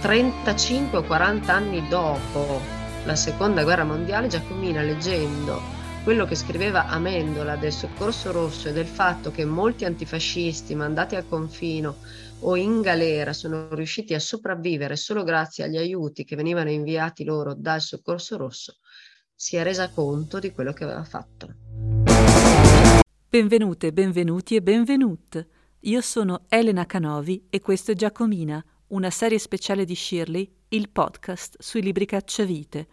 35 o 40 anni dopo la seconda guerra mondiale, Giacomina leggendo quello che scriveva Amendola del soccorso rosso e del fatto che molti antifascisti mandati al confino o in galera sono riusciti a sopravvivere solo grazie agli aiuti che venivano inviati loro dal soccorso rosso, si è resa conto di quello che aveva fatto. Benvenute, benvenuti e benvenute. Io sono Elena Canovi e questo è Giacomina, una serie speciale di Shirley, il podcast sui libri cacciavite,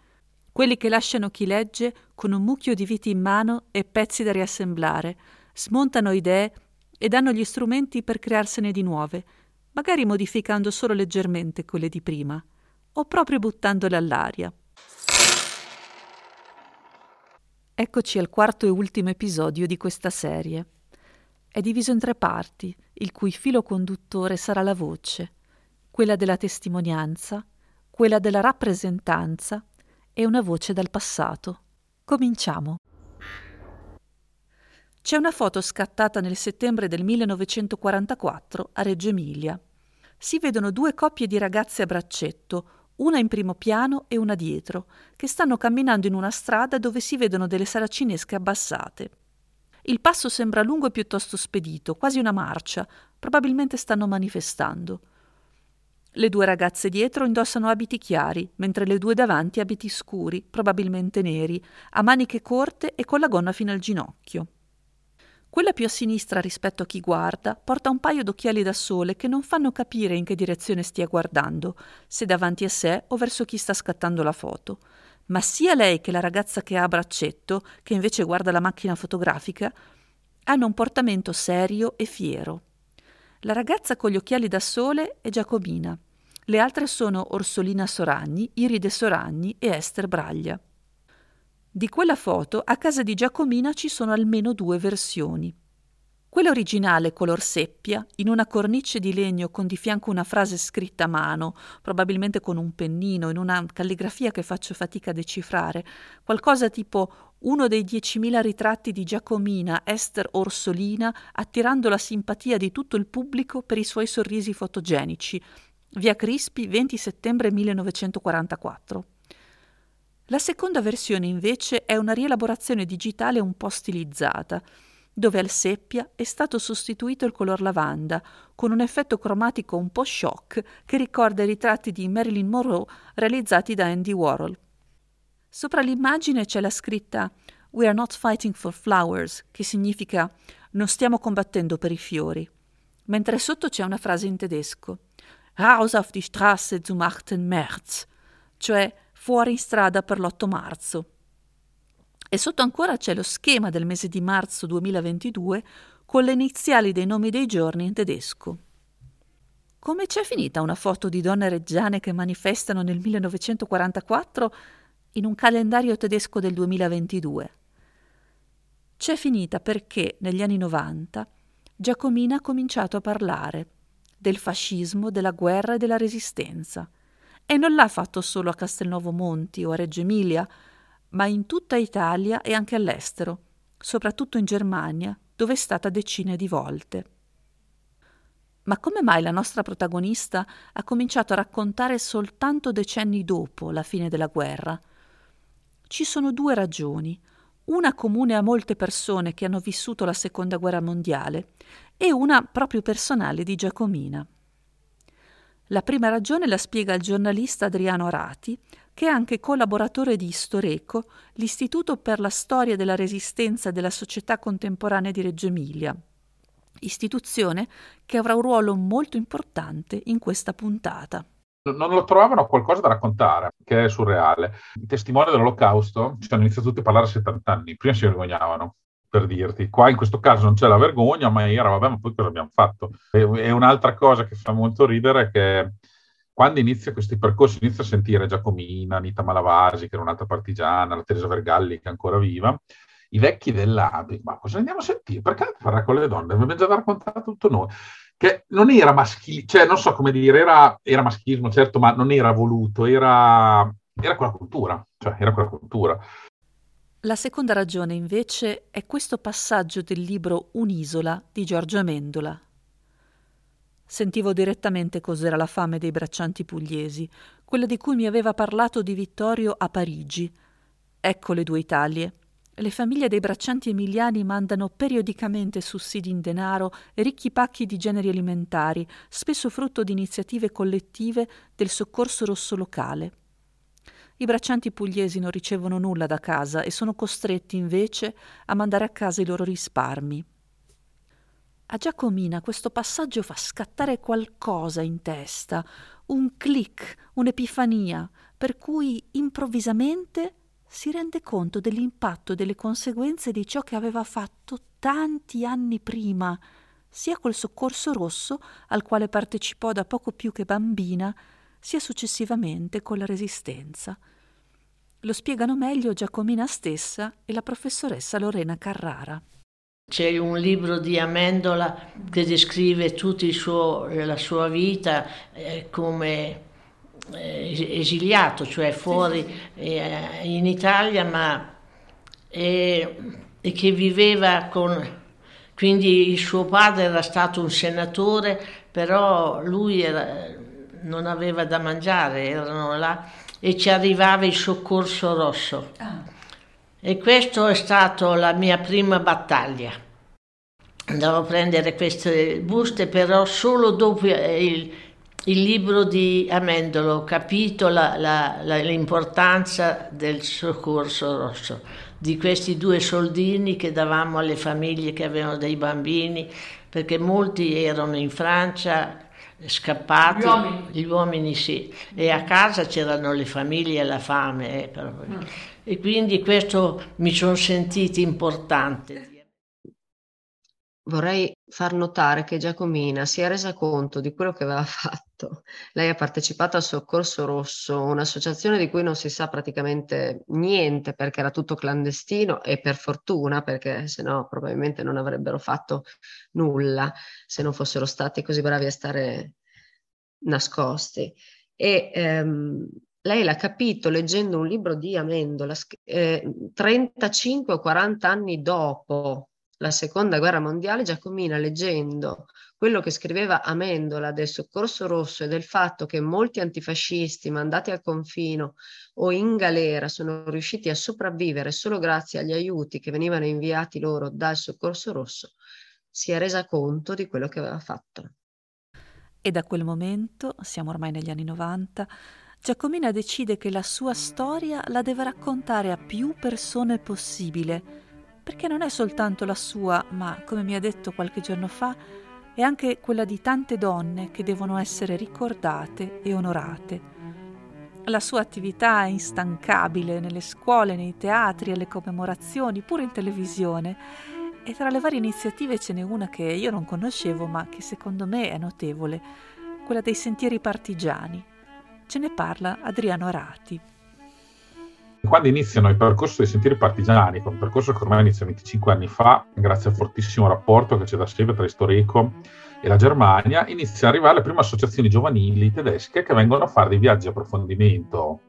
quelli che lasciano chi legge con un mucchio di viti in mano e pezzi da riassemblare, smontano idee e danno gli strumenti per crearsene di nuove, magari modificando solo leggermente quelle di prima, o proprio buttandole all'aria. Eccoci al quarto e ultimo episodio di questa serie. È diviso in tre parti, il cui filo conduttore sarà la voce, quella della testimonianza, quella della rappresentanza e una voce dal passato. Cominciamo. C'è una foto scattata nel settembre del 1944 a Reggio Emilia. Si vedono due coppie di ragazze a braccetto, una in primo piano e una dietro, che stanno camminando in una strada dove si vedono delle saracinesche abbassate. Il passo sembra lungo e piuttosto spedito, quasi una marcia, probabilmente stanno manifestando. Le due ragazze dietro indossano abiti chiari, mentre le due davanti abiti scuri, probabilmente neri, a maniche corte e con la gonna fino al ginocchio. Quella più a sinistra rispetto a chi guarda porta un paio d'occhiali da sole che non fanno capire in che direzione stia guardando, se davanti a sé o verso chi sta scattando la foto. Ma sia lei che la ragazza che ha a braccetto, che invece guarda la macchina fotografica, hanno un portamento serio e fiero. La ragazza con gli occhiali da sole è Giacomina. Le altre sono Orsolina Soragni, Iride Soragni e Esther Braglia. Di quella foto a casa di Giacomina ci sono almeno due versioni. Quella originale color seppia, in una cornice di legno con di fianco una frase scritta a mano, probabilmente con un pennino, in una calligrafia che faccio fatica a decifrare, qualcosa tipo uno dei diecimila ritratti di Giacomina Esther Orsolina attirando la simpatia di tutto il pubblico per i suoi sorrisi fotogenici, Via Crispi, 20 settembre 1944. La seconda versione invece è una rielaborazione digitale un po' stilizzata, dove al seppia è stato sostituito il color lavanda, con un effetto cromatico un po' shock che ricorda i ritratti di Marilyn Monroe realizzati da Andy Warhol. Sopra l'immagine c'è la scritta We are not fighting for flowers, che significa non stiamo combattendo per i fiori, mentre sotto c'è una frase in tedesco Raus auf die Straße zum 8. März, cioè fuori in strada per l'8 marzo. E sotto ancora c'è lo schema del mese di marzo 2022 con le iniziali dei nomi dei giorni in tedesco. Come c'è finita una foto di donne reggiane che manifestano nel 1944 in un calendario tedesco del 2022? C'è finita perché negli anni 90 Giacomina ha cominciato a parlare del fascismo, della guerra e della resistenza. E non l'ha fatto solo a Castelnuovo Monti o a Reggio Emilia, ma in tutta Italia e anche all'estero, soprattutto in Germania, dove è stata decine di volte. Ma come mai la nostra protagonista ha cominciato a raccontare soltanto decenni dopo la fine della guerra? Ci sono due ragioni, una comune a molte persone che hanno vissuto la seconda guerra mondiale e una proprio personale di Giacomina. La prima ragione la spiega il giornalista Adriano Arati, che è anche collaboratore di Istoreco, l'Istituto per la storia della resistenza della società contemporanea di Reggio Emilia, istituzione che avrà un ruolo molto importante in questa puntata. Non lo trovavano qualcosa da raccontare, che è surreale. I testimoni dell'Olocausto ci hanno iniziato tutti a parlare a 70 anni, prima si vergognavano per dirti. Qua in questo caso non c'è la vergogna, ma era, vabbè, ma poi cosa abbiamo fatto? E, e un'altra cosa che fa molto ridere è che quando inizia questi percorsi, inizia a sentire Giacomina, Anita Malavasi, che era un'altra partigiana, la Teresa Vergalli, che è ancora viva, i vecchi dell'ABI, ma cosa andiamo a sentire? Perché parlare con le donne? Abbiamo già raccontato tutto noi. Che non era maschile, cioè non so come dire, era, era maschismo, certo, ma non era voluto, era, era quella cultura, cioè era quella cultura. La seconda ragione, invece, è questo passaggio del libro Un'isola di Giorgio Amendola. Sentivo direttamente cos'era la fame dei braccianti pugliesi, quella di cui mi aveva parlato Di Vittorio a Parigi. Ecco le due Italie. Le famiglie dei braccianti emiliani mandano periodicamente sussidi in denaro e ricchi pacchi di generi alimentari, spesso frutto di iniziative collettive del soccorso rosso locale. I braccianti pugliesi non ricevono nulla da casa e sono costretti invece a mandare a casa i loro risparmi. A Giacomina questo passaggio fa scattare qualcosa in testa, un clic, un'epifania, per cui improvvisamente si rende conto dell'impatto e delle conseguenze di ciò che aveva fatto tanti anni prima, sia col soccorso rosso, al quale partecipò da poco più che bambina, sia successivamente con la resistenza. Lo spiegano meglio Giacomina stessa e la professoressa Lorena Carrara. C'è un libro di Amendola che descrive tutta la sua vita eh, come esiliato, cioè fuori eh, in Italia, ma e, e che viveva con... Quindi il suo padre era stato un senatore, però lui era, non aveva da mangiare, erano là e ci arrivava il soccorso rosso. Ah. E questa è stata la mia prima battaglia. Andavo a prendere queste buste, però solo dopo il, il libro di Amendolo ho capito la, la, l'importanza del soccorso rosso, di questi due soldini che davamo alle famiglie che avevano dei bambini, perché molti erano in Francia scappati, gli uomini, gli uomini sì, e a casa c'erano le famiglie e la fame. Eh, mm. E quindi questo mi sono sentito importante. Vorrei far notare che Giacomina si è resa conto di quello che aveva fatto. Lei ha partecipato al Soccorso Rosso, un'associazione di cui non si sa praticamente niente perché era tutto clandestino e per fortuna perché sennò probabilmente non avrebbero fatto nulla se non fossero stati così bravi a stare nascosti. E ehm, lei l'ha capito leggendo un libro di Amendola eh, 35 o 40 anni dopo la seconda guerra mondiale, Giacomina leggendo quello che scriveva Amendola del soccorso rosso e del fatto che molti antifascisti mandati al confino o in galera sono riusciti a sopravvivere solo grazie agli aiuti che venivano inviati loro dal soccorso rosso, si è resa conto di quello che aveva fatto. E da quel momento, siamo ormai negli anni 90, Giacomina decide che la sua storia la deve raccontare a più persone possibile perché non è soltanto la sua, ma, come mi ha detto qualche giorno fa, è anche quella di tante donne che devono essere ricordate e onorate. La sua attività è instancabile nelle scuole, nei teatri, alle commemorazioni, pure in televisione. E tra le varie iniziative ce n'è una che io non conoscevo, ma che secondo me è notevole, quella dei sentieri partigiani. Ce ne parla Adriano Arati quando iniziano il percorso dei sentieri partigiani, un percorso che ormai inizia 25 anni fa, grazie al fortissimo rapporto che c'è da sempre tra Istoreco e la Germania, inizia ad arrivare le prime associazioni giovanili tedesche che vengono a fare dei viaggi di approfondimento.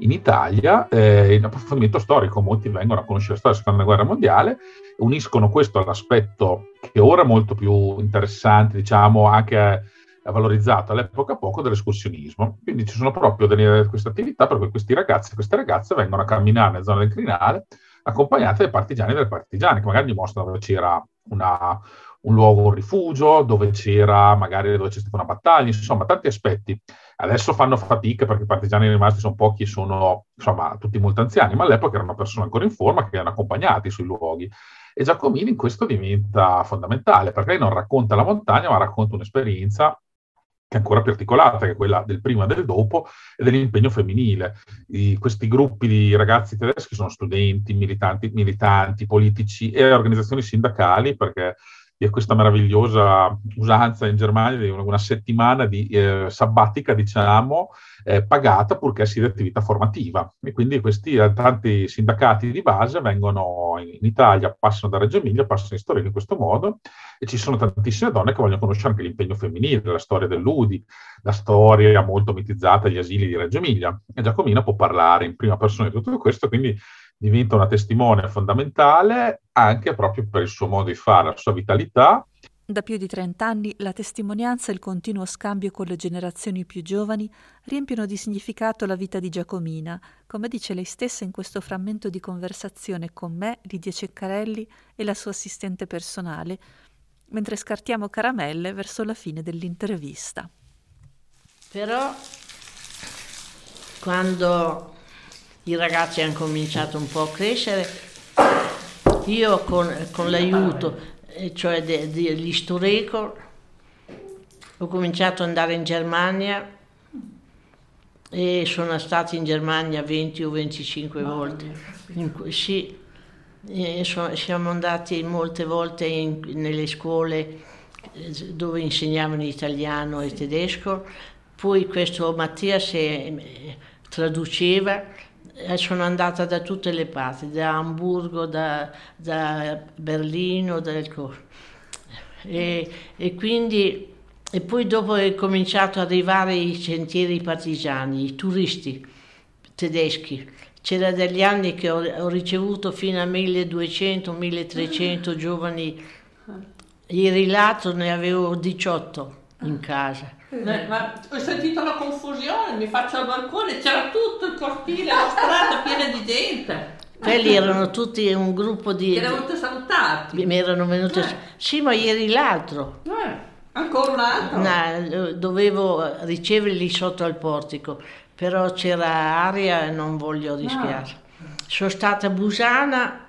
In Italia, eh, in approfondimento storico, molti vengono a conoscere la storia della seconda guerra mondiale, uniscono questo all'aspetto che ora è molto più interessante, diciamo, anche valorizzato all'epoca poco dell'escursionismo. Quindi ci sono proprio delle, queste attività per cui questi ragazzi e queste ragazze vengono a camminare nelle zone del crinale accompagnate dai partigiani e dalle partigiane che magari dimostrano dove c'era una, un luogo, un rifugio, dove c'era magari dove c'è stata una battaglia, insomma tanti aspetti. Adesso fanno fatica perché i partigiani rimasti sono pochi sono insomma tutti molto anziani, ma all'epoca erano persone ancora in forma che erano accompagnati sui luoghi. E Giacomini in questo diventa fondamentale perché lei non racconta la montagna, ma racconta un'esperienza che è ancora più articolata, che è quella del prima e del dopo, e dell'impegno femminile. I, questi gruppi di ragazzi tedeschi sono studenti, militanti, militanti, politici e organizzazioni sindacali, perché vi è questa meravigliosa usanza in Germania di una, settimana di eh, sabbatica, diciamo, eh, pagata purché sia di attività formativa. E quindi questi eh, tanti sindacati di base vengono in, Italia, passano da Reggio Emilia, passano in storia in questo modo, e ci sono tantissime donne che vogliono conoscere anche l'impegno femminile, la storia dell'UDI, la storia molto mitizzata degli asili di Reggio Emilia. E Giacomina può parlare in prima persona di tutto questo, quindi diventa una testimone fondamentale anche proprio per il suo modo di fare, la sua vitalità Da più di trent'anni la testimonianza e il continuo scambio con le generazioni più giovani riempiono di significato la vita di Giacomina, come dice lei stessa in questo frammento di conversazione con me, Lidia Ceccarelli e la sua assistente personale, mentre scartiamo caramelle verso la fine dell'intervista. Però quando i ragazzi hanno cominciato un po' a crescere, io con, con l'aiuto cioè degli storico, ho cominciato ad andare in Germania e sono stata in Germania 20 o 25 volte. In, sì, so, siamo andati molte volte in, nelle scuole eh, dove insegnavano italiano e tedesco, poi questo Mattia si eh, traduceva sono andata da tutte le parti, da Hamburgo, da, da Berlino, da e, e quindi e poi dopo è cominciato ad arrivare i sentieri partigiani, i turisti tedeschi. C'era degli anni che ho, ho ricevuto fino a 1200-1300 giovani. Ieri l'altro ne avevo 18 in casa. Eh, ma ho sentito la confusione, mi faccio al balcone, c'era tutto il cortile, la strada piena di gente. Quelli erano tutti un gruppo di... Che erano venuti salutati. Mi erano venuti... Eh. Sì, ma ieri l'altro. Eh, ancora un altro? No, dovevo riceverli sotto al portico, però c'era aria e non voglio rischiare. No. Sono stata a Busana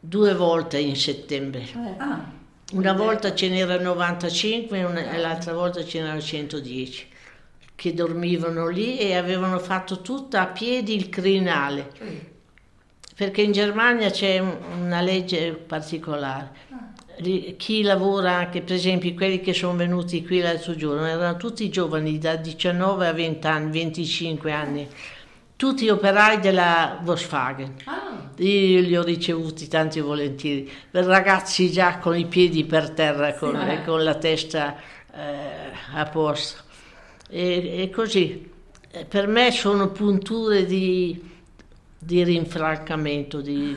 due volte in settembre. Eh. Ah. Una volta ce n'erano 95 e l'altra volta ce n'erano 110 che dormivano lì e avevano fatto tutto a piedi il crinale. Perché in Germania c'è una legge particolare. Chi lavora anche, per esempio, quelli che sono venuti qui l'altro giorno, erano tutti giovani da 19 a 20 anni, 25 anni tutti operai della Volkswagen. Ah. Io li ho ricevuti tanti e volentieri, ragazzi già con i piedi per terra con, sì, e con la testa eh, a posto. E, e, così, per me sono punture di, di rinfrancamento, di,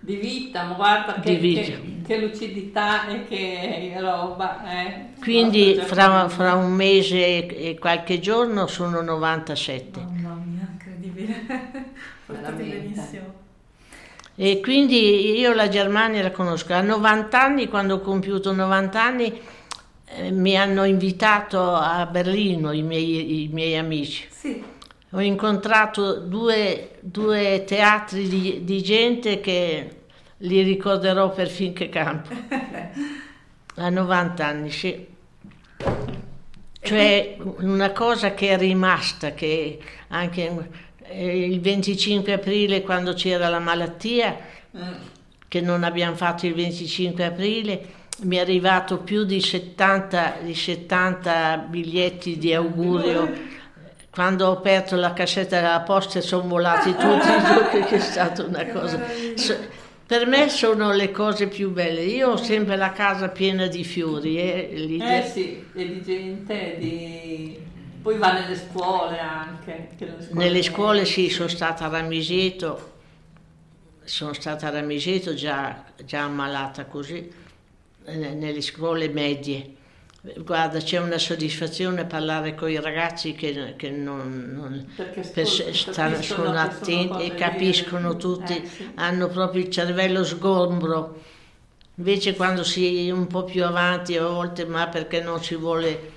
di vita, ma guarda che, che, che, lucidità e che roba. Eh. Quindi fra, fra, un mese e qualche giorno sono 97. Oh, Portate benissimo. E quindi io la Germania la conosco. A 90 anni, quando ho compiuto 90 anni, eh, mi hanno invitato a Berlino i miei, i miei amici. Sì. Ho incontrato due, due teatri di, di gente che li ricorderò per finché campo. A 90 anni, sì. Cioè una cosa che è rimasta, che anche eh, il 25 aprile quando c'era la malattia, che non abbiamo fatto il 25 aprile, mi è arrivato più di 70, di 70 biglietti di augurio. Quando ho aperto la cassetta della posta sono volati tutti, che è stata una cosa... Per me sono le cose più belle. Io ho sempre la casa piena di fiori. Eh, eh sì, e di gente, di... poi va nelle scuole anche. Nelle scuole, nelle scuole sì, sono stata a Ramiseto, sono stata a Ramiseto già, già ammalata così, nelle scuole medie. Guarda, c'è una soddisfazione parlare con i ragazzi che, che non, non per, stanno, sono attenti e capiscono tutti, eh, sì. hanno proprio il cervello sgombro. Invece quando si è un po' più avanti a volte, ma perché non si vuole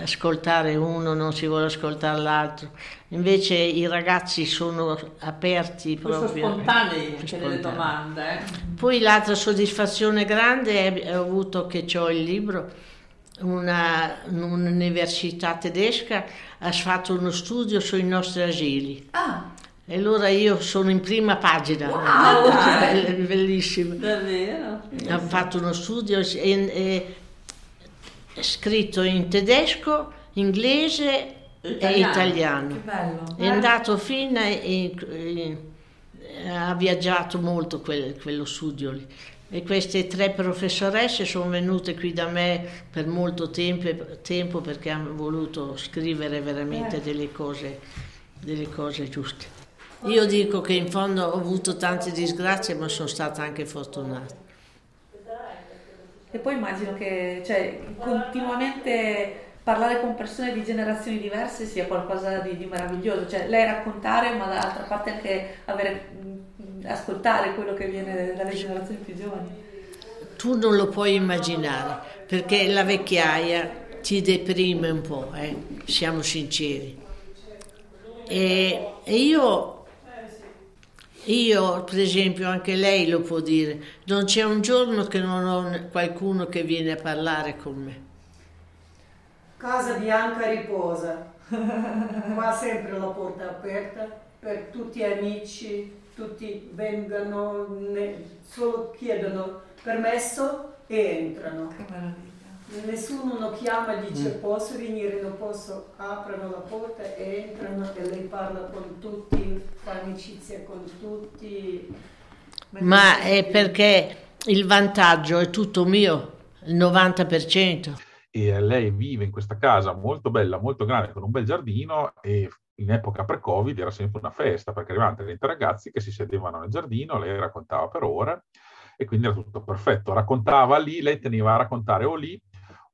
ascoltare uno, non si vuole ascoltare l'altro. Invece i ragazzi sono aperti proprio. Sono spontanei anche nelle domande. Eh? Poi l'altra soddisfazione grande è, ho avuto che ho il libro, una, un'università tedesca ha fatto uno studio sui nostri asili. Ah. E allora io sono in prima pagina, wow, bellissimo. Davvero? Ha fatto uno studio e, e scritto in tedesco, inglese italiano. e italiano. È andato fino e ha viaggiato molto quel, quello studio lì. E queste tre professoresse sono venute qui da me per molto tempo, tempo perché hanno voluto scrivere veramente eh. delle cose, delle cose giuste. Io dico che in fondo ho avuto tante disgrazie, ma sono stata anche fortunata. E poi immagino che cioè, continuamente parlare con persone di generazioni diverse sia qualcosa di, di meraviglioso, cioè lei raccontare ma dall'altra parte anche avere, ascoltare quello che viene dalle generazioni più giovani. Tu non lo puoi immaginare perché la vecchiaia ti deprime un po', eh? siamo sinceri. E, e io, io, per esempio, anche lei lo può dire, non c'è un giorno che non ho qualcuno che viene a parlare con me. Casa Bianca riposa, qua sempre la porta aperta per tutti gli amici, tutti vengano, ne, solo chiedono permesso e entrano. Che meraviglia. Nessuno lo chiama e dice mm. posso venire, non posso, aprono la porta e entrano e lei parla con tutti, fa amicizia con tutti. Ma è perché il vantaggio è tutto mio, il 90%. E lei vive in questa casa molto bella, molto grande, con un bel giardino e in epoca pre-Covid era sempre una festa perché arrivavano 30 ragazzi che si sedevano nel giardino, lei raccontava per ore e quindi era tutto perfetto. Raccontava lì, lei teneva a raccontare o lì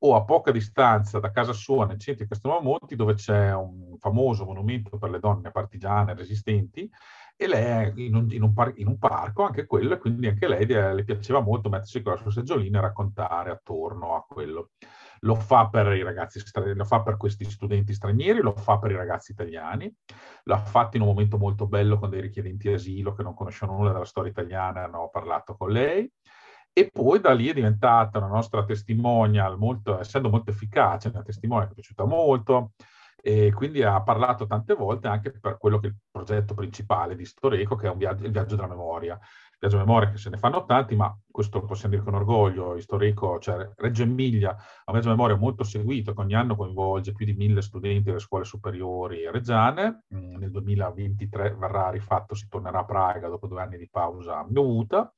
o a poca distanza da casa sua nel centro di Castelnuovo dove c'è un famoso monumento per le donne partigiane resistenti e lei è in un, in un, par- in un parco, anche quello, e quindi anche lei le, le piaceva molto mettersi con la sua seggiolina e raccontare attorno a quello. Lo fa per i ragazzi, lo fa per questi studenti stranieri, lo fa per i ragazzi italiani, l'ha fatto in un momento molto bello con dei richiedenti asilo che non conoscono nulla della storia italiana e hanno parlato con lei e poi da lì è diventata una nostra testimonial, molto, essendo molto efficace, una testimonial che è piaciuta molto, e quindi ha parlato tante volte anche per quello che è il progetto principale di Storeco, che è viaggio, il viaggio della memoria. Il viaggio della memoria che se ne fanno tanti, ma questo possiamo dire con orgoglio, Storeco, cioè Reggio Emilia, ha un viaggio della memoria molto seguito, che ogni anno coinvolge più di mille studenti delle scuole superiori reggiane. Mm, nel 2023 verrà rifatto, si tornerà a Praga dopo due anni di pausa dovuta.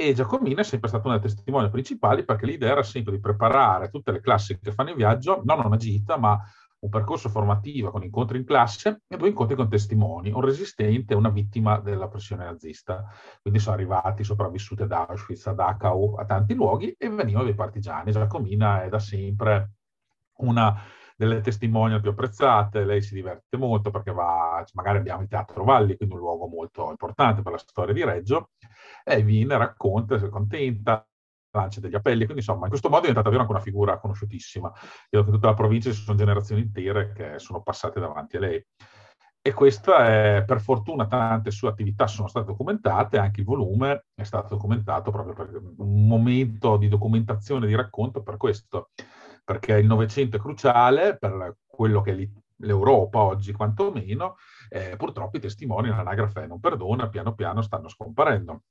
E Giacomina è sempre stata una delle testimoni principali perché l'idea era sempre di preparare tutte le classi che fanno il viaggio, non una gita, ma un percorso formativo con incontri in classe e due incontri con testimoni, un resistente e una vittima della pressione nazista. Quindi sono arrivati sopravvissuti ad Auschwitz, a Dachau, a tanti luoghi e venivano dei partigiani. Giacomina è da sempre una delle testimonial più apprezzate, lei si diverte molto perché va, magari abbiamo il Teatro Valli, quindi un luogo molto importante per la storia di Reggio, e viene, racconta, è contenta, lancia degli appelli, quindi insomma in questo modo è diventata anche una figura conosciutissima. Che in tutta la provincia ci sono generazioni intere che sono passate davanti a lei. E questa è, per fortuna, tante sue attività sono state documentate, anche il volume è stato documentato proprio per un momento di documentazione, di racconto per questo perché il Novecento è cruciale per quello che è l'Europa oggi quantomeno, eh, purtroppo i testimoni nell'anagrafe non perdona, piano piano stanno scomparendo.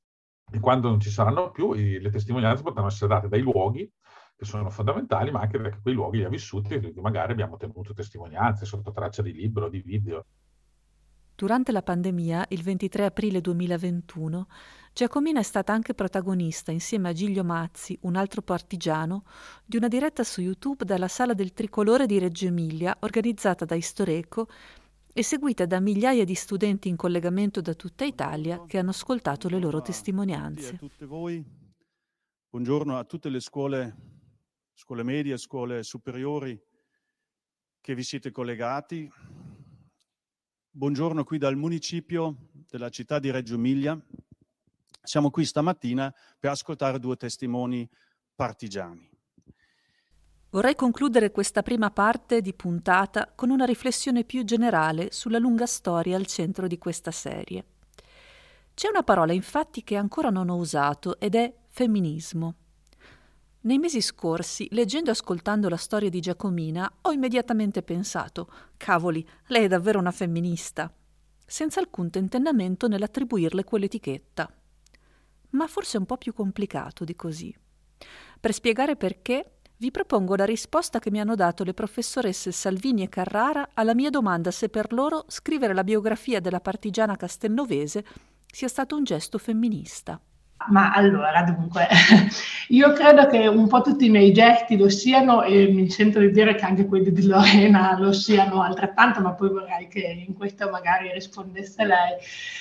E quando non ci saranno più, i, le testimonianze potranno essere date dai luoghi, che sono fondamentali, ma anche perché quei luoghi li ha vissuti, di cui magari abbiamo tenuto testimonianze sotto traccia di libro, di video. Durante la pandemia, il 23 aprile 2021, Giacomina è stata anche protagonista, insieme a Giglio Mazzi, un altro partigiano, di una diretta su YouTube dalla Sala del Tricolore di Reggio Emilia, organizzata da Istoreco e seguita da migliaia di studenti in collegamento da tutta Italia che hanno ascoltato le loro testimonianze. Buongiorno a tutte voi, buongiorno a tutte le scuole, scuole medie, scuole superiori che vi siete collegati. Buongiorno qui dal municipio della città di Reggio Emilia. Siamo qui stamattina per ascoltare due testimoni partigiani. Vorrei concludere questa prima parte di puntata con una riflessione più generale sulla lunga storia al centro di questa serie. C'è una parola infatti che ancora non ho usato ed è femminismo. Nei mesi scorsi, leggendo e ascoltando la storia di Giacomina, ho immediatamente pensato, cavoli, lei è davvero una femminista, senza alcun tentennamento nell'attribuirle quell'etichetta. Ma forse è un po' più complicato di così. Per spiegare perché, vi propongo la risposta che mi hanno dato le professoresse Salvini e Carrara alla mia domanda se per loro scrivere la biografia della partigiana castelnovese sia stato un gesto femminista. Ma allora, dunque, io credo che un po' tutti i miei gesti lo siano e mi sento di dire che anche quelli di Lorena lo siano altrettanto, ma poi vorrei che in questo magari rispondesse lei.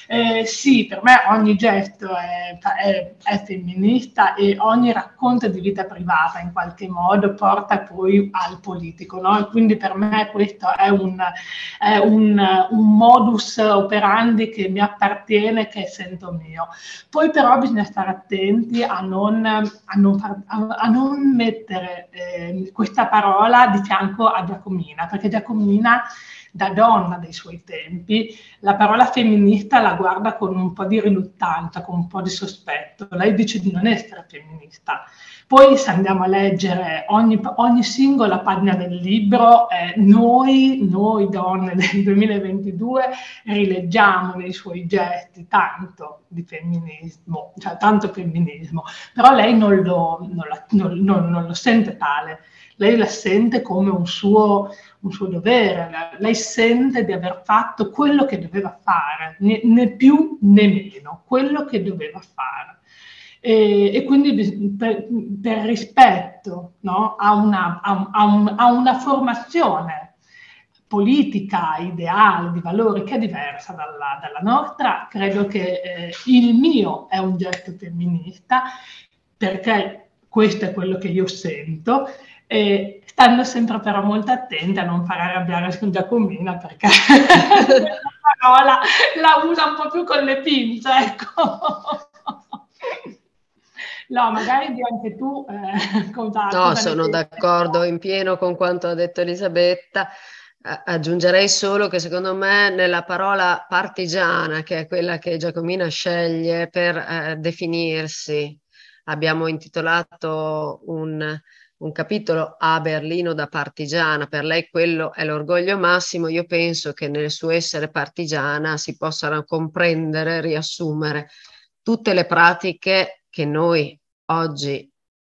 Eh, sì, per me ogni gesto è, è, è, femminista e ogni racconto di vita privata in qualche modo porta poi al politico, no? quindi per me questo è un, è un, un modus operandi che mi appartiene, che sento mio. Poi però bisogna stare attenti a non, a non, far, a, non mettere eh, questa parola di fianco a Giacomina, perché Giacomina da donna dei suoi tempi, la parola femminista la guarda con un po' di riluttanza, con un po' di sospetto. Lei dice di non essere femminista. Poi se andiamo a leggere ogni, ogni singola pagina del libro, eh, noi, noi donne del 2022 rileggiamo nei suoi gesti tanto di femminismo, cioè tanto femminismo, però lei non lo, non la, non, non, non lo sente tale lei la sente come un suo, un suo dovere, lei sente di aver fatto quello che doveva fare, né, più né meno, quello che doveva fare. E, e quindi per, per rispetto no, a, una, a, a, un, a una formazione politica, ideale, di valori che è diversa dalla, dalla nostra, credo che eh, il mio è un gesto femminista perché questo è quello che io sento e stando sempre però molto attenti a non far arrabbiare con Giacomina perché la parola la usa un po' più con le pinze, ecco. No, magari anche tu eh, cosa, No, cosa sono d'accordo in pieno con quanto ha detto Elisabetta. Aggiungerei solo che secondo me nella parola partigiana, che è quella che Giacomina sceglie per eh, definirsi, abbiamo intitolato un, un capitolo a Berlino da partigiana, per lei quello è l'orgoglio massimo, io penso che nel suo essere partigiana si possano comprendere, riassumere tutte le pratiche che noi oggi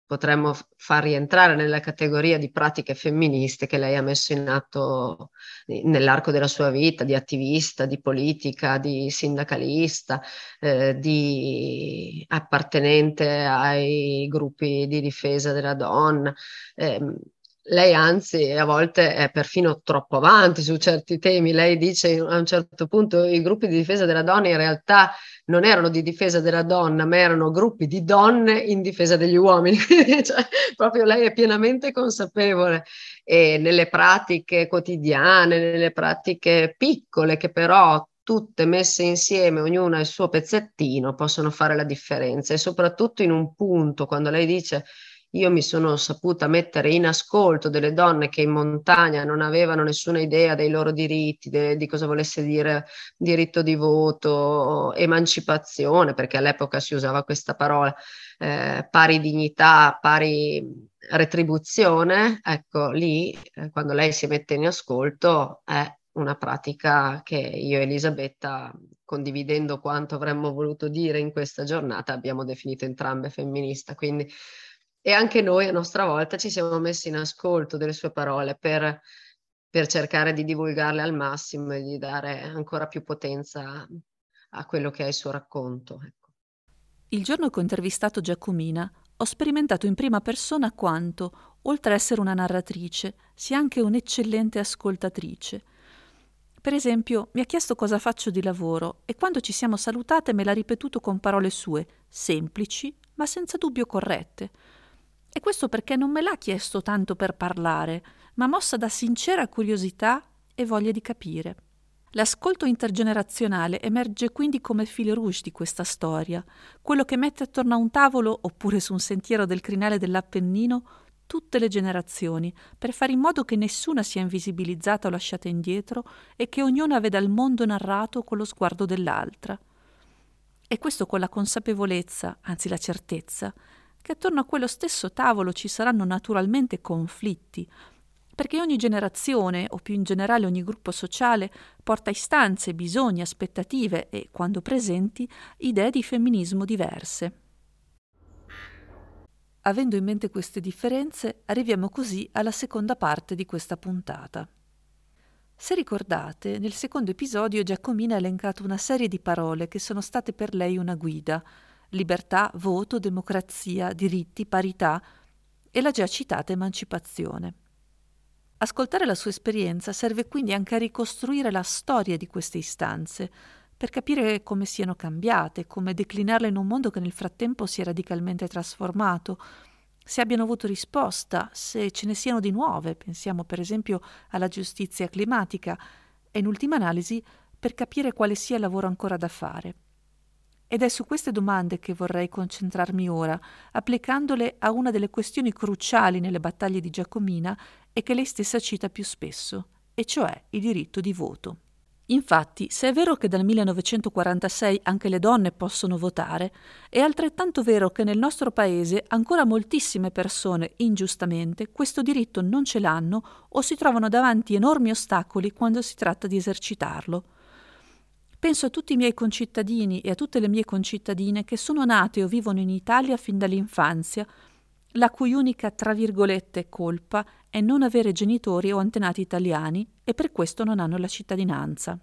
potremmo far rientrare nella categoria di pratiche femministe che lei ha messo in atto nell'arco della sua vita, di attivista, di politica, di sindacalista, eh, di appartenente ai gruppi di difesa della donna. Eh, lei anzi a volte è perfino troppo avanti su certi temi. Lei dice a un certo punto i gruppi di difesa della donna in realtà non erano di difesa della donna, ma erano gruppi di donne in difesa degli uomini. cioè, proprio lei è pienamente consapevole e nelle pratiche quotidiane, nelle pratiche piccole che però tutte messe insieme, ognuna il suo pezzettino, possono fare la differenza e soprattutto in un punto, quando lei dice io mi sono saputa mettere in ascolto delle donne che in montagna non avevano nessuna idea dei loro diritti, de, di cosa volesse dire diritto di voto, emancipazione, perché all'epoca si usava questa parola, eh, pari dignità, pari retribuzione, ecco lì eh, quando lei si mette in ascolto è una pratica che io e Elisabetta, condividendo quanto avremmo voluto dire in questa giornata, abbiamo definito entrambe femminista. Quindi e anche noi a nostra volta ci siamo messi in ascolto delle sue parole per, per cercare di divulgarle al massimo e di dare ancora più potenza a quello che è il suo racconto. Ecco. Il giorno che ho intervistato Giacomina ho sperimentato in prima persona quanto, oltre ad essere una narratrice, sia anche un'eccellente ascoltatrice. Per esempio, mi ha chiesto cosa faccio di lavoro e quando ci siamo salutate me l'ha ripetuto con parole sue, semplici, ma senza dubbio corrette. E questo perché non me l'ha chiesto tanto per parlare, ma mossa da sincera curiosità e voglia di capire. L'ascolto intergenerazionale emerge quindi come fil rouge di questa storia, quello che mette attorno a un tavolo oppure su un sentiero del crinale dell'Appennino tutte le generazioni, per fare in modo che nessuna sia invisibilizzata o lasciata indietro e che ognuna veda il mondo narrato con lo sguardo dell'altra. E questo con la consapevolezza, anzi la certezza, che attorno a quello stesso tavolo ci saranno naturalmente conflitti, perché ogni generazione, o più in generale ogni gruppo sociale, porta istanze, bisogni, aspettative e, quando presenti, idee di femminismo diverse. Avendo in mente queste differenze, arriviamo così alla seconda parte di questa puntata. Se ricordate, nel secondo episodio Giacomina ha elencato una serie di parole che sono state per lei una guida, libertà, voto, democrazia, diritti, parità e la già citata emancipazione. Ascoltare la sua esperienza serve quindi anche a ricostruire la storia di queste istanze, per capire come siano cambiate, come declinarle in un mondo che nel frattempo si è radicalmente trasformato, se abbiano avuto risposta, se ce ne siano di nuove, pensiamo per esempio alla giustizia climatica, e in ultima analisi per capire quale sia il lavoro ancora da fare. Ed è su queste domande che vorrei concentrarmi ora, applicandole a una delle questioni cruciali nelle battaglie di Giacomina e che lei stessa cita più spesso, e cioè il diritto di voto. Infatti, se è vero che dal 1946 anche le donne possono votare, è altrettanto vero che nel nostro paese ancora moltissime persone, ingiustamente, questo diritto non ce l'hanno o si trovano davanti enormi ostacoli quando si tratta di esercitarlo. Penso a tutti i miei concittadini e a tutte le mie concittadine che sono nate o vivono in Italia fin dall'infanzia, la cui unica, tra virgolette, colpa è non avere genitori o antenati italiani e per questo non hanno la cittadinanza.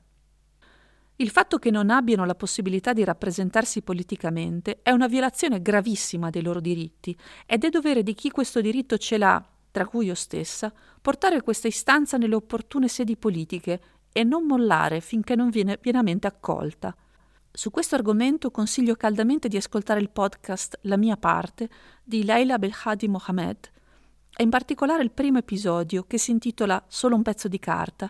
Il fatto che non abbiano la possibilità di rappresentarsi politicamente è una violazione gravissima dei loro diritti ed è dovere di chi questo diritto ce l'ha, tra cui io stessa, portare questa istanza nelle opportune sedi politiche e non mollare finché non viene pienamente accolta. Su questo argomento consiglio caldamente di ascoltare il podcast La mia parte di Leila Belhadi Mohamed e in particolare il primo episodio che si intitola Solo un pezzo di carta,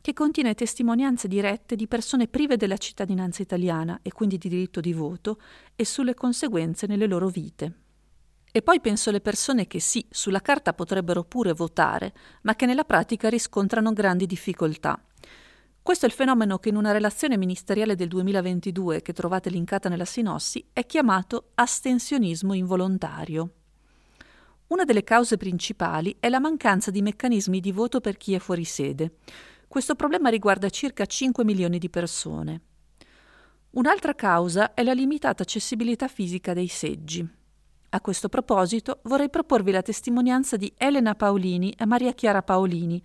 che contiene testimonianze dirette di persone prive della cittadinanza italiana e quindi di diritto di voto e sulle conseguenze nelle loro vite. E poi penso alle persone che sì, sulla carta potrebbero pure votare, ma che nella pratica riscontrano grandi difficoltà. Questo è il fenomeno che in una relazione ministeriale del 2022 che trovate linkata nella sinossi è chiamato astensionismo involontario. Una delle cause principali è la mancanza di meccanismi di voto per chi è fuori sede. Questo problema riguarda circa 5 milioni di persone. Un'altra causa è la limitata accessibilità fisica dei seggi. A questo proposito vorrei proporvi la testimonianza di Elena Paolini e Maria Chiara Paolini,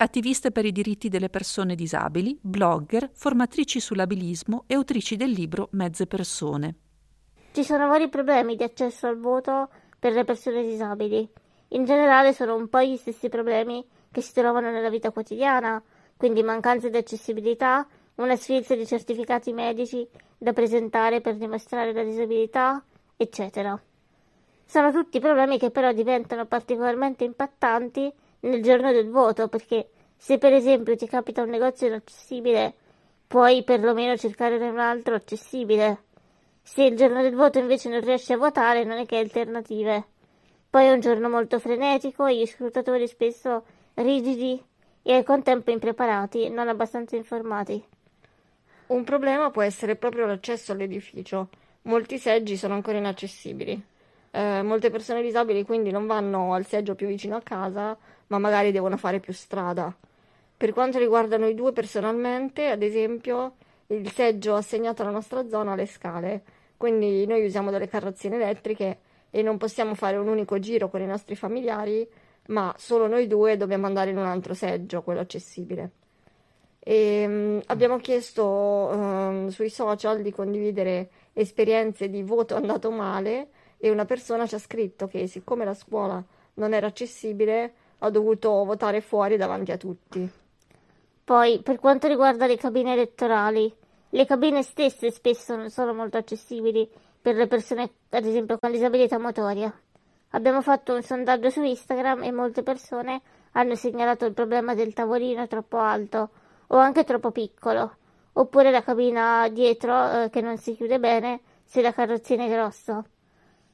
attiviste per i diritti delle persone disabili, blogger, formatrici sull'abilismo e autrici del libro Mezze persone. Ci sono vari problemi di accesso al voto per le persone disabili. In generale sono un po' gli stessi problemi che si trovano nella vita quotidiana, quindi mancanza di accessibilità, una sfilza di certificati medici da presentare per dimostrare la disabilità, eccetera. Sono tutti problemi che però diventano particolarmente impattanti nel giorno del voto, perché se per esempio ti capita un negozio inaccessibile, puoi perlomeno cercare un altro accessibile. Se il giorno del voto invece non riesci a votare, non è che hai alternative. Poi è un giorno molto frenetico gli scrutatori spesso rigidi e al contempo impreparati, non abbastanza informati. Un problema può essere proprio l'accesso all'edificio. Molti seggi sono ancora inaccessibili. Eh, molte persone disabili quindi non vanno al seggio più vicino a casa, ma magari devono fare più strada. Per quanto riguarda noi due personalmente, ad esempio, il seggio assegnato alla nostra zona ha le scale, quindi noi usiamo delle carrozzine elettriche e non possiamo fare un unico giro con i nostri familiari, ma solo noi due dobbiamo andare in un altro seggio, quello accessibile. E, um, abbiamo chiesto um, sui social di condividere esperienze di voto andato male e una persona ci ha scritto che siccome la scuola non era accessibile ha dovuto votare fuori davanti a tutti. Poi, per quanto riguarda le cabine elettorali, le cabine stesse spesso non sono molto accessibili per le persone, ad esempio, con disabilità motoria. Abbiamo fatto un sondaggio su Instagram e molte persone hanno segnalato il problema del tavolino troppo alto o anche troppo piccolo, oppure la cabina dietro eh, che non si chiude bene se la carrozzina è grossa.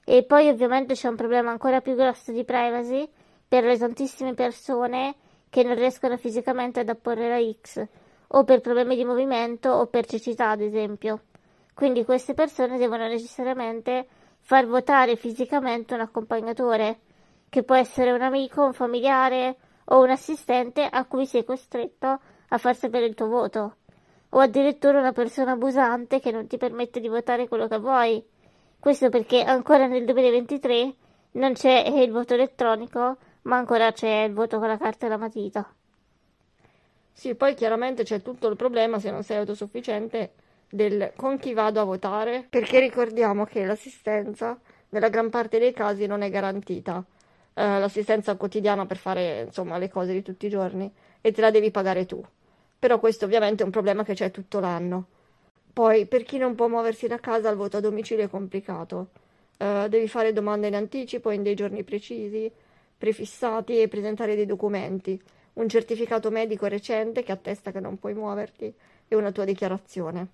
E poi ovviamente c'è un problema ancora più grosso di privacy per le tantissime persone che non riescono fisicamente ad apporre la X, o per problemi di movimento o per cecità, ad esempio. Quindi queste persone devono necessariamente far votare fisicamente un accompagnatore, che può essere un amico, un familiare o un assistente a cui sei costretto a far sapere il tuo voto, o addirittura una persona abusante che non ti permette di votare quello che vuoi. Questo perché ancora nel 2023 non c'è il voto elettronico ma ancora c'è il voto con la carta e la matita. Sì, poi chiaramente c'è tutto il problema, se non sei autosufficiente, del con chi vado a votare, perché ricordiamo che l'assistenza nella gran parte dei casi non è garantita. Eh, l'assistenza quotidiana per fare insomma le cose di tutti i giorni e te la devi pagare tu. Però questo ovviamente è un problema che c'è tutto l'anno. Poi, per chi non può muoversi da casa, il voto a domicilio è complicato. Uh, devi fare domande in anticipo in dei giorni precisi, prefissati e presentare dei documenti, un certificato medico recente che attesta che non puoi muoverti e una tua dichiarazione.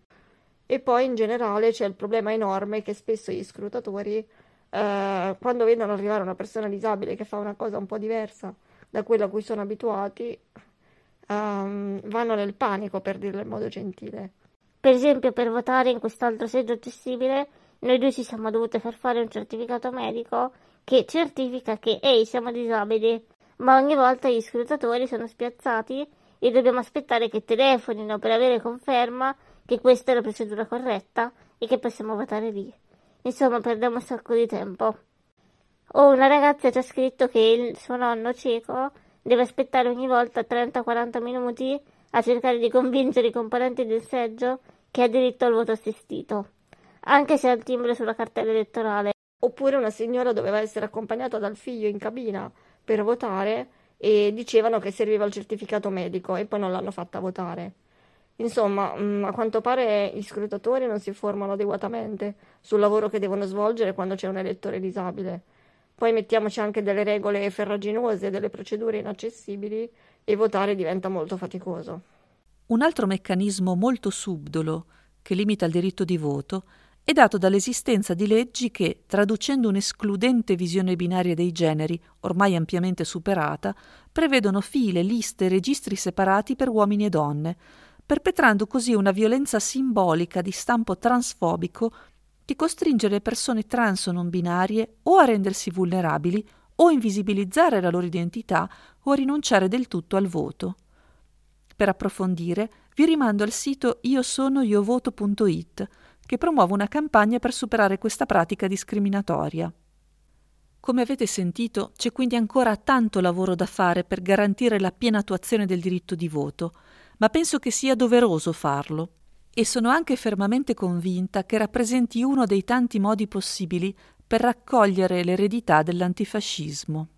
E poi in generale c'è il problema enorme che spesso gli scrutatori, uh, quando vedono arrivare una persona disabile che fa una cosa un po' diversa da quella a cui sono abituati, um, vanno nel panico, per dirlo in modo gentile. Per esempio, per votare in quest'altro seggio accessibile, noi due ci siamo dovute far fare un certificato medico che certifica che, ehi, siamo disabili, ma ogni volta gli scrutatori sono spiazzati e dobbiamo aspettare che telefonino per avere conferma che questa è la procedura corretta e che possiamo votare lì. Insomma, perdiamo un sacco di tempo. O una ragazza ci ha scritto che il suo nonno cieco deve aspettare ogni volta 30-40 minuti a cercare di convincere i componenti del seggio che ha diritto al voto assistito, anche se ha il timbro sulla cartella elettorale. Oppure una signora doveva essere accompagnata dal figlio in cabina per votare e dicevano che serviva il certificato medico e poi non l'hanno fatta votare. Insomma, mm, a quanto pare gli scrutatori non si informano adeguatamente sul lavoro che devono svolgere quando c'è un elettore disabile. Poi mettiamoci anche delle regole ferraginose, delle procedure inaccessibili e votare diventa molto faticoso. Un altro meccanismo molto subdolo che limita il diritto di voto è dato dall'esistenza di leggi che, traducendo un'escludente visione binaria dei generi, ormai ampiamente superata, prevedono file, liste e registri separati per uomini e donne, perpetrando così una violenza simbolica di stampo transfobico che costringe le persone trans o non binarie o a rendersi vulnerabili o invisibilizzare la loro identità o rinunciare del tutto al voto. Per approfondire vi rimando al sito io sono iovoto.it che promuove una campagna per superare questa pratica discriminatoria. Come avete sentito, c'è quindi ancora tanto lavoro da fare per garantire la piena attuazione del diritto di voto, ma penso che sia doveroso farlo e sono anche fermamente convinta che rappresenti uno dei tanti modi possibili per raccogliere l'eredità dell'antifascismo.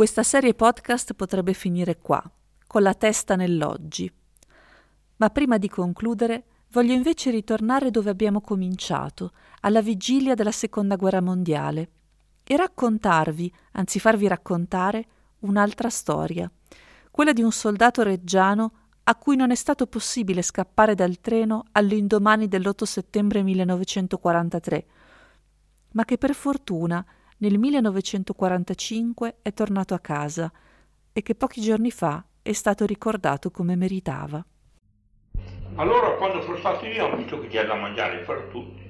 Questa serie podcast potrebbe finire qua, con la testa nell'oggi. Ma prima di concludere voglio invece ritornare dove abbiamo cominciato, alla vigilia della Seconda Guerra Mondiale, e raccontarvi, anzi farvi raccontare, un'altra storia, quella di un soldato reggiano a cui non è stato possibile scappare dal treno all'indomani dell'8 settembre 1943, ma che per fortuna nel 1945 è tornato a casa e che pochi giorni fa è stato ricordato come meritava. Allora quando sono stati lì hanno visto che c'era da mangiare per tutti,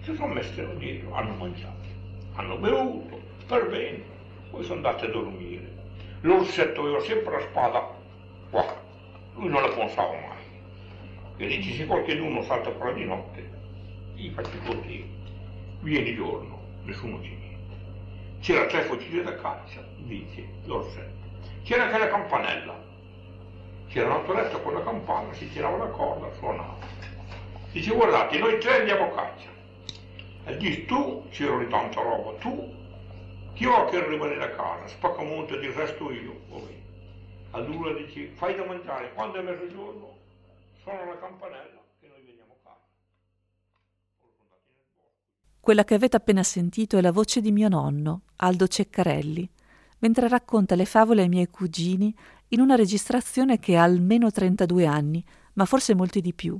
si sono messi dietro, hanno mangiato, hanno bevuto, per bene, poi sono andati a dormire. L'orsetto aveva sempre la spada qua, lui non la pensava mai. E dice se qualcuno salta fuori di notte, gli faccio così, vieni giorno, nessuno ci viene. C'era tre fucili da caccia, dice l'orsetto. C'era anche la campanella, c'era una torretta con la campana, si tirava la corda, suonava. Dice guardate, noi tre andiamo a caccia. E dice tu, c'era tanta roba, tu, chi vuole che rimane a casa, spacca monte di resto io. Poi. Allora dice, fai da mangiare, quando è mezzogiorno, suona la campanella a. Quella che avete appena sentito è la voce di mio nonno, Aldo Ceccarelli, mentre racconta le favole ai miei cugini in una registrazione che ha almeno 32 anni, ma forse molti di più.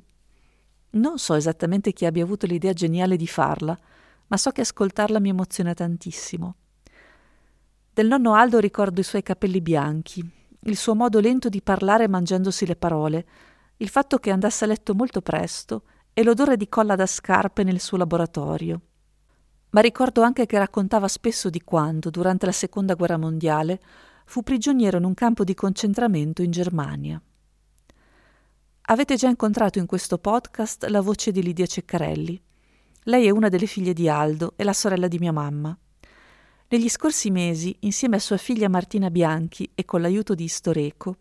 Non so esattamente chi abbia avuto l'idea geniale di farla, ma so che ascoltarla mi emoziona tantissimo. Del nonno Aldo ricordo i suoi capelli bianchi, il suo modo lento di parlare mangiandosi le parole, il fatto che andasse a letto molto presto e l'odore di colla da scarpe nel suo laboratorio. Ma ricordo anche che raccontava spesso di quando, durante la Seconda Guerra Mondiale, fu prigioniero in un campo di concentramento in Germania. Avete già incontrato in questo podcast la voce di Lidia Ceccarelli. Lei è una delle figlie di Aldo e la sorella di mia mamma. Negli scorsi mesi, insieme a sua figlia Martina Bianchi e con l'aiuto di Istoreco,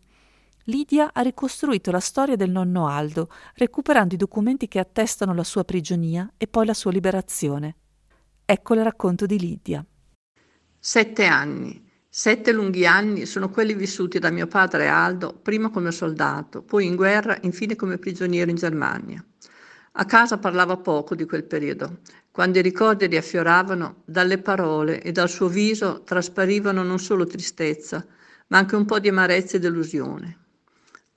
Lidia ha ricostruito la storia del nonno Aldo, recuperando i documenti che attestano la sua prigionia e poi la sua liberazione. Ecco il racconto di Lidia. Sette anni. Sette lunghi anni sono quelli vissuti da mio padre Aldo, prima come soldato, poi in guerra, infine come prigioniero in Germania. A casa parlava poco di quel periodo. Quando i ricordi riaffioravano, dalle parole e dal suo viso trasparivano non solo tristezza, ma anche un po' di amarezza e delusione.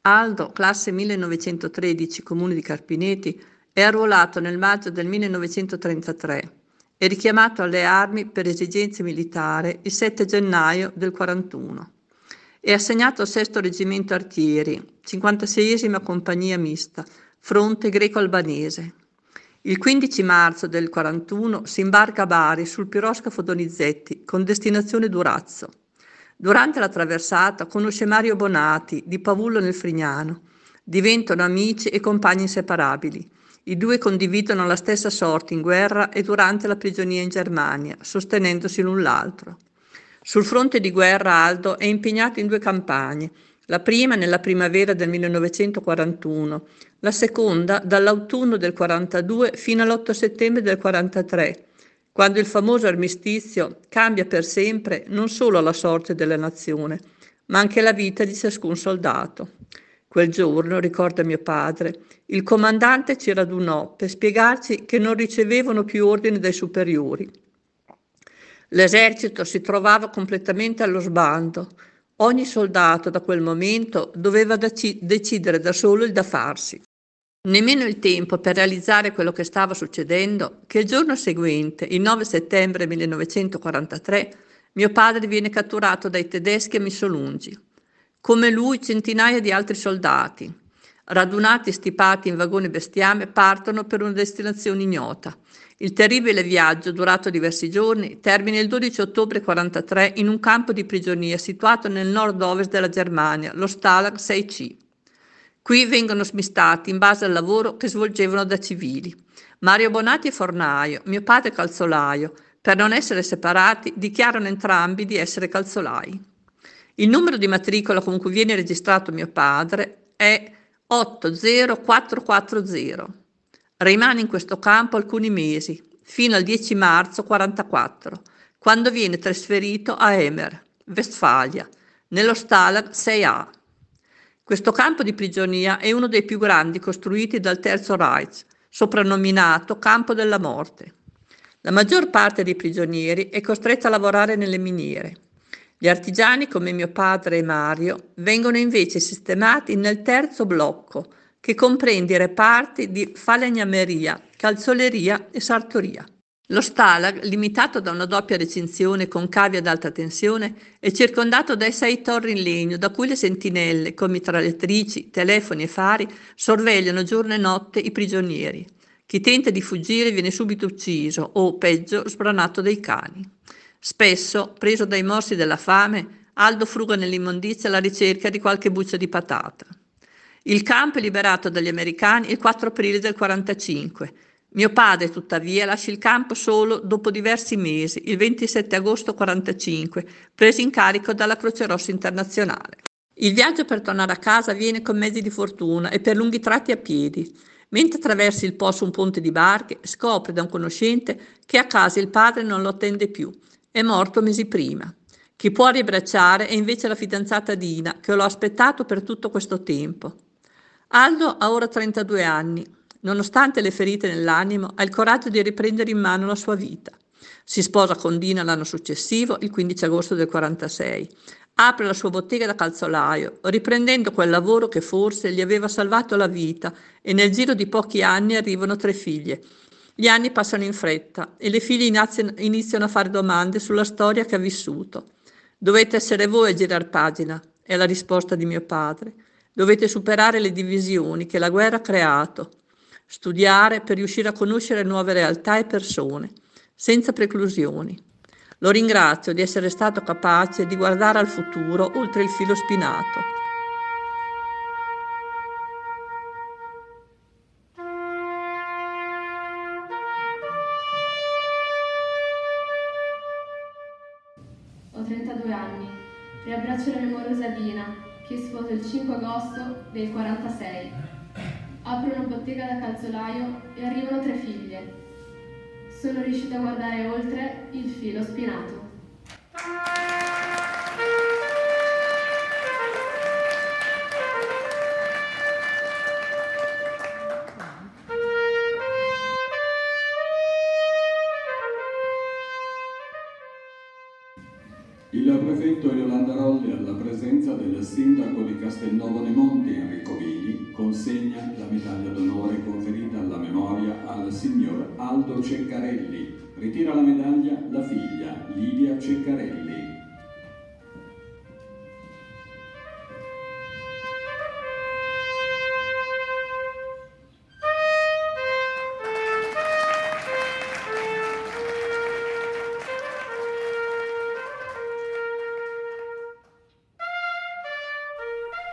Aldo, classe 1913, comune di Carpineti, è arruolato nel maggio del 1933 e richiamato alle armi per esigenze militari il 7 gennaio del 41. È assegnato al 6 Reggimento Artieri, 56esima compagnia mista, fronte greco-albanese. Il 15 marzo del 41 si imbarca a Bari sul piroscafo Donizetti con destinazione Durazzo. Durante la traversata conosce Mario Bonati di Pavullo nel Frignano. Diventano amici e compagni inseparabili. I due condividono la stessa sorte in guerra e durante la prigionia in Germania, sostenendosi l'un l'altro. Sul fronte di guerra Aldo è impegnato in due campagne, la prima nella primavera del 1941, la seconda dall'autunno del 42 fino all'8 settembre del 43, quando il famoso armistizio cambia per sempre non solo la sorte della nazione, ma anche la vita di ciascun soldato. Quel giorno, ricorda mio padre, il comandante ci radunò per spiegarci che non ricevevano più ordini dai superiori. L'esercito si trovava completamente allo sbando. Ogni soldato da quel momento doveva dec- decidere da solo il da farsi. Nemmeno il tempo per realizzare quello che stava succedendo, che il giorno seguente, il 9 settembre 1943, mio padre viene catturato dai tedeschi a Missolungi. Come lui centinaia di altri soldati, radunati e stipati in vagoni bestiame, partono per una destinazione ignota. Il terribile viaggio, durato diversi giorni, termina il 12 ottobre 1943 in un campo di prigionia situato nel nord-ovest della Germania, lo Stalag 6C. Qui vengono smistati in base al lavoro che svolgevano da civili. Mario Bonatti è fornaio, mio padre calzolaio. Per non essere separati, dichiarano entrambi di essere calzolai. Il numero di matricola con cui viene registrato mio padre è 80440. Rimane in questo campo alcuni mesi, fino al 10 marzo 44, quando viene trasferito a Emer, Westfalia, nello Stalag 6A. Questo campo di prigionia è uno dei più grandi costruiti dal Terzo Reich, soprannominato Campo della Morte. La maggior parte dei prigionieri è costretta a lavorare nelle miniere. Gli artigiani, come mio padre e Mario, vengono invece sistemati nel terzo blocco, che comprende i reparti di falegnameria, calzoleria e sartoria. Lo Stalag, limitato da una doppia recinzione con cavi ad alta tensione, è circondato dai sei torri in legno da cui le sentinelle, con mitragliatrici, telefoni e fari, sorvegliano giorno e notte i prigionieri. Chi tenta di fuggire viene subito ucciso o, peggio, sbranato dai cani. Spesso, preso dai morsi della fame, Aldo fruga nell'immondizia alla ricerca di qualche buccia di patata. Il campo è liberato dagli americani il 4 aprile del 45 mio padre, tuttavia, lascia il campo solo dopo diversi mesi, il 27 agosto 1945, preso in carico dalla Croce Rossa Internazionale. Il viaggio per tornare a casa avviene con mezzi di fortuna e per lunghi tratti a piedi. Mentre attraversa il Po un ponte di barche, scopre da un conoscente che a casa il padre non lo attende più. È morto mesi prima. Chi può riabbracciare è invece la fidanzata Dina, che l'ho aspettato per tutto questo tempo. Aldo ha ora 32 anni, Nonostante le ferite nell'animo, ha il coraggio di riprendere in mano la sua vita. Si sposa con Dina l'anno successivo, il 15 agosto del 46. Apre la sua bottega da calzolaio, riprendendo quel lavoro che forse gli aveva salvato la vita e nel giro di pochi anni arrivano tre figlie. Gli anni passano in fretta e le figlie iniziano a fare domande sulla storia che ha vissuto. Dovete essere voi a girar pagina, è la risposta di mio padre. Dovete superare le divisioni che la guerra ha creato studiare per riuscire a conoscere nuove realtà e persone, senza preclusioni. Lo ringrazio di essere stato capace di guardare al futuro oltre il filo spinato. Il 5 agosto del 46. Apro una bottega da calzolaio e arrivano tre figlie. Sono riuscita a guardare oltre il filo spinato. Il prefetto Yolanda Rolli, alla presenza del sindaco di Castelnuovo Nemonti Enrico Vini, consegna la medaglia d'onore conferita alla memoria al signor Aldo Ceccarelli. Ritira la medaglia la figlia Lidia Ceccarelli.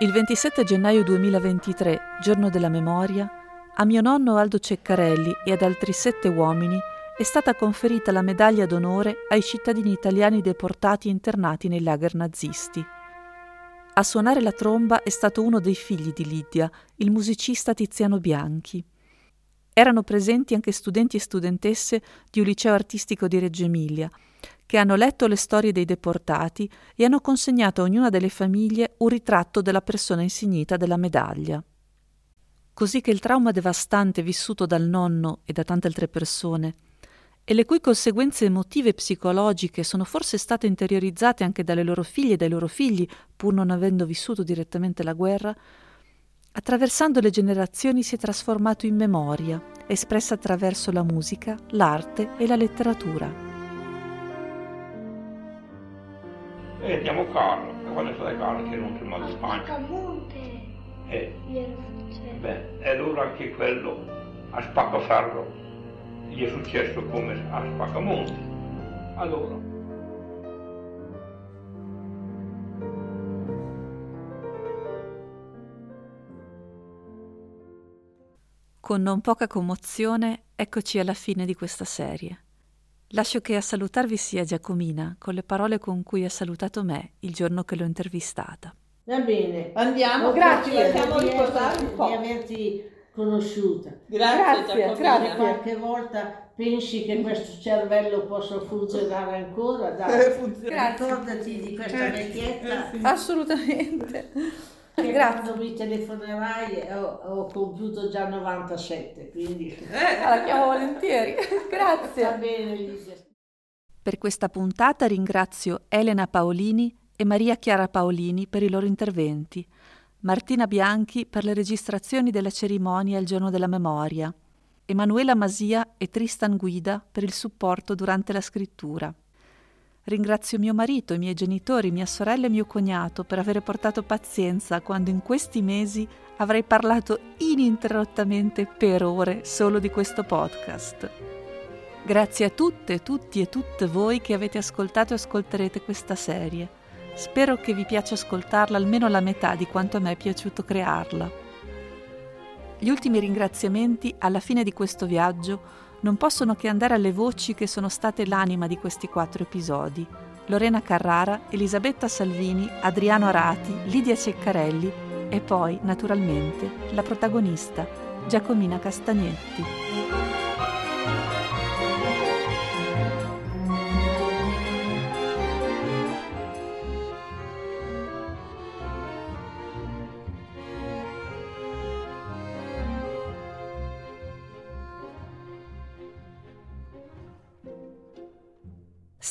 Il 27 gennaio 2023, giorno della memoria, a mio nonno Aldo Ceccarelli e ad altri sette uomini è stata conferita la medaglia d'onore ai cittadini italiani deportati e internati nei lager nazisti. A suonare la tromba è stato uno dei figli di Lidia, il musicista Tiziano Bianchi. Erano presenti anche studenti e studentesse di un liceo artistico di Reggio Emilia, che hanno letto le storie dei deportati e hanno consegnato a ognuna delle famiglie un ritratto della persona insignita della medaglia. Così che il trauma devastante vissuto dal nonno e da tante altre persone, e le cui conseguenze emotive e psicologiche sono forse state interiorizzate anche dalle loro figlie e dai loro figli, pur non avendo vissuto direttamente la guerra, attraversando le generazioni si è trasformato in memoria, espressa attraverso la musica, l'arte e la letteratura. E andiamo a Carlo, e quando è stato Carlo che non tornò in Spagna. Spaccamonte. Eh, Glielo succede. beh, e allora anche quello a Spaccaferro gli è successo come a Spaccamonte. Allora, Con non poca commozione, eccoci alla fine di questa serie. Lascio che a salutarvi sia Giacomina, con le parole con cui ha salutato me il giorno che l'ho intervistata. Va bene. Andiamo, Ho grazie, riposare esserti- un po'. Di averti conosciuta. Grazie, Perché Giacomina. Qualche volta pensi che questo cervello possa funzionare ancora, dai. Eh, funziona. Ricordati di questa vecchietta. Assolutamente. Che Grazie. quando mi telefonerai ho, ho compiuto già 97, quindi... Eh, la chiamo volentieri. Grazie. Va bene, Lidia. Per questa puntata ringrazio Elena Paolini e Maria Chiara Paolini per i loro interventi, Martina Bianchi per le registrazioni della cerimonia il giorno della memoria, Emanuela Masia e Tristan Guida per il supporto durante la scrittura. Ringrazio mio marito, i miei genitori, mia sorella e mio cognato per aver portato pazienza quando in questi mesi avrei parlato ininterrottamente per ore solo di questo podcast. Grazie a tutte, tutti e tutte voi che avete ascoltato e ascolterete questa serie. Spero che vi piaccia ascoltarla almeno la metà di quanto a me è piaciuto crearla. Gli ultimi ringraziamenti alla fine di questo viaggio non possono che andare alle voci che sono state l'anima di questi quattro episodi. Lorena Carrara, Elisabetta Salvini, Adriano Arati, Lidia Ceccarelli e poi, naturalmente, la protagonista, Giacomina Castagnetti.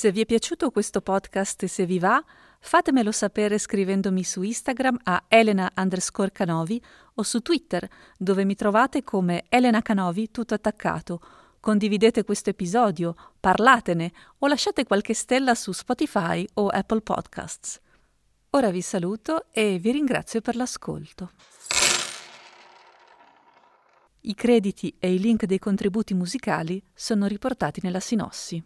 Se vi è piaciuto questo podcast e se vi va, fatemelo sapere scrivendomi su Instagram a Elena underscore Canovi o su Twitter, dove mi trovate come Elena Canovi tutto attaccato. Condividete questo episodio, parlatene o lasciate qualche stella su Spotify o Apple Podcasts. Ora vi saluto e vi ringrazio per l'ascolto. I crediti e i link dei contributi musicali sono riportati nella sinossi.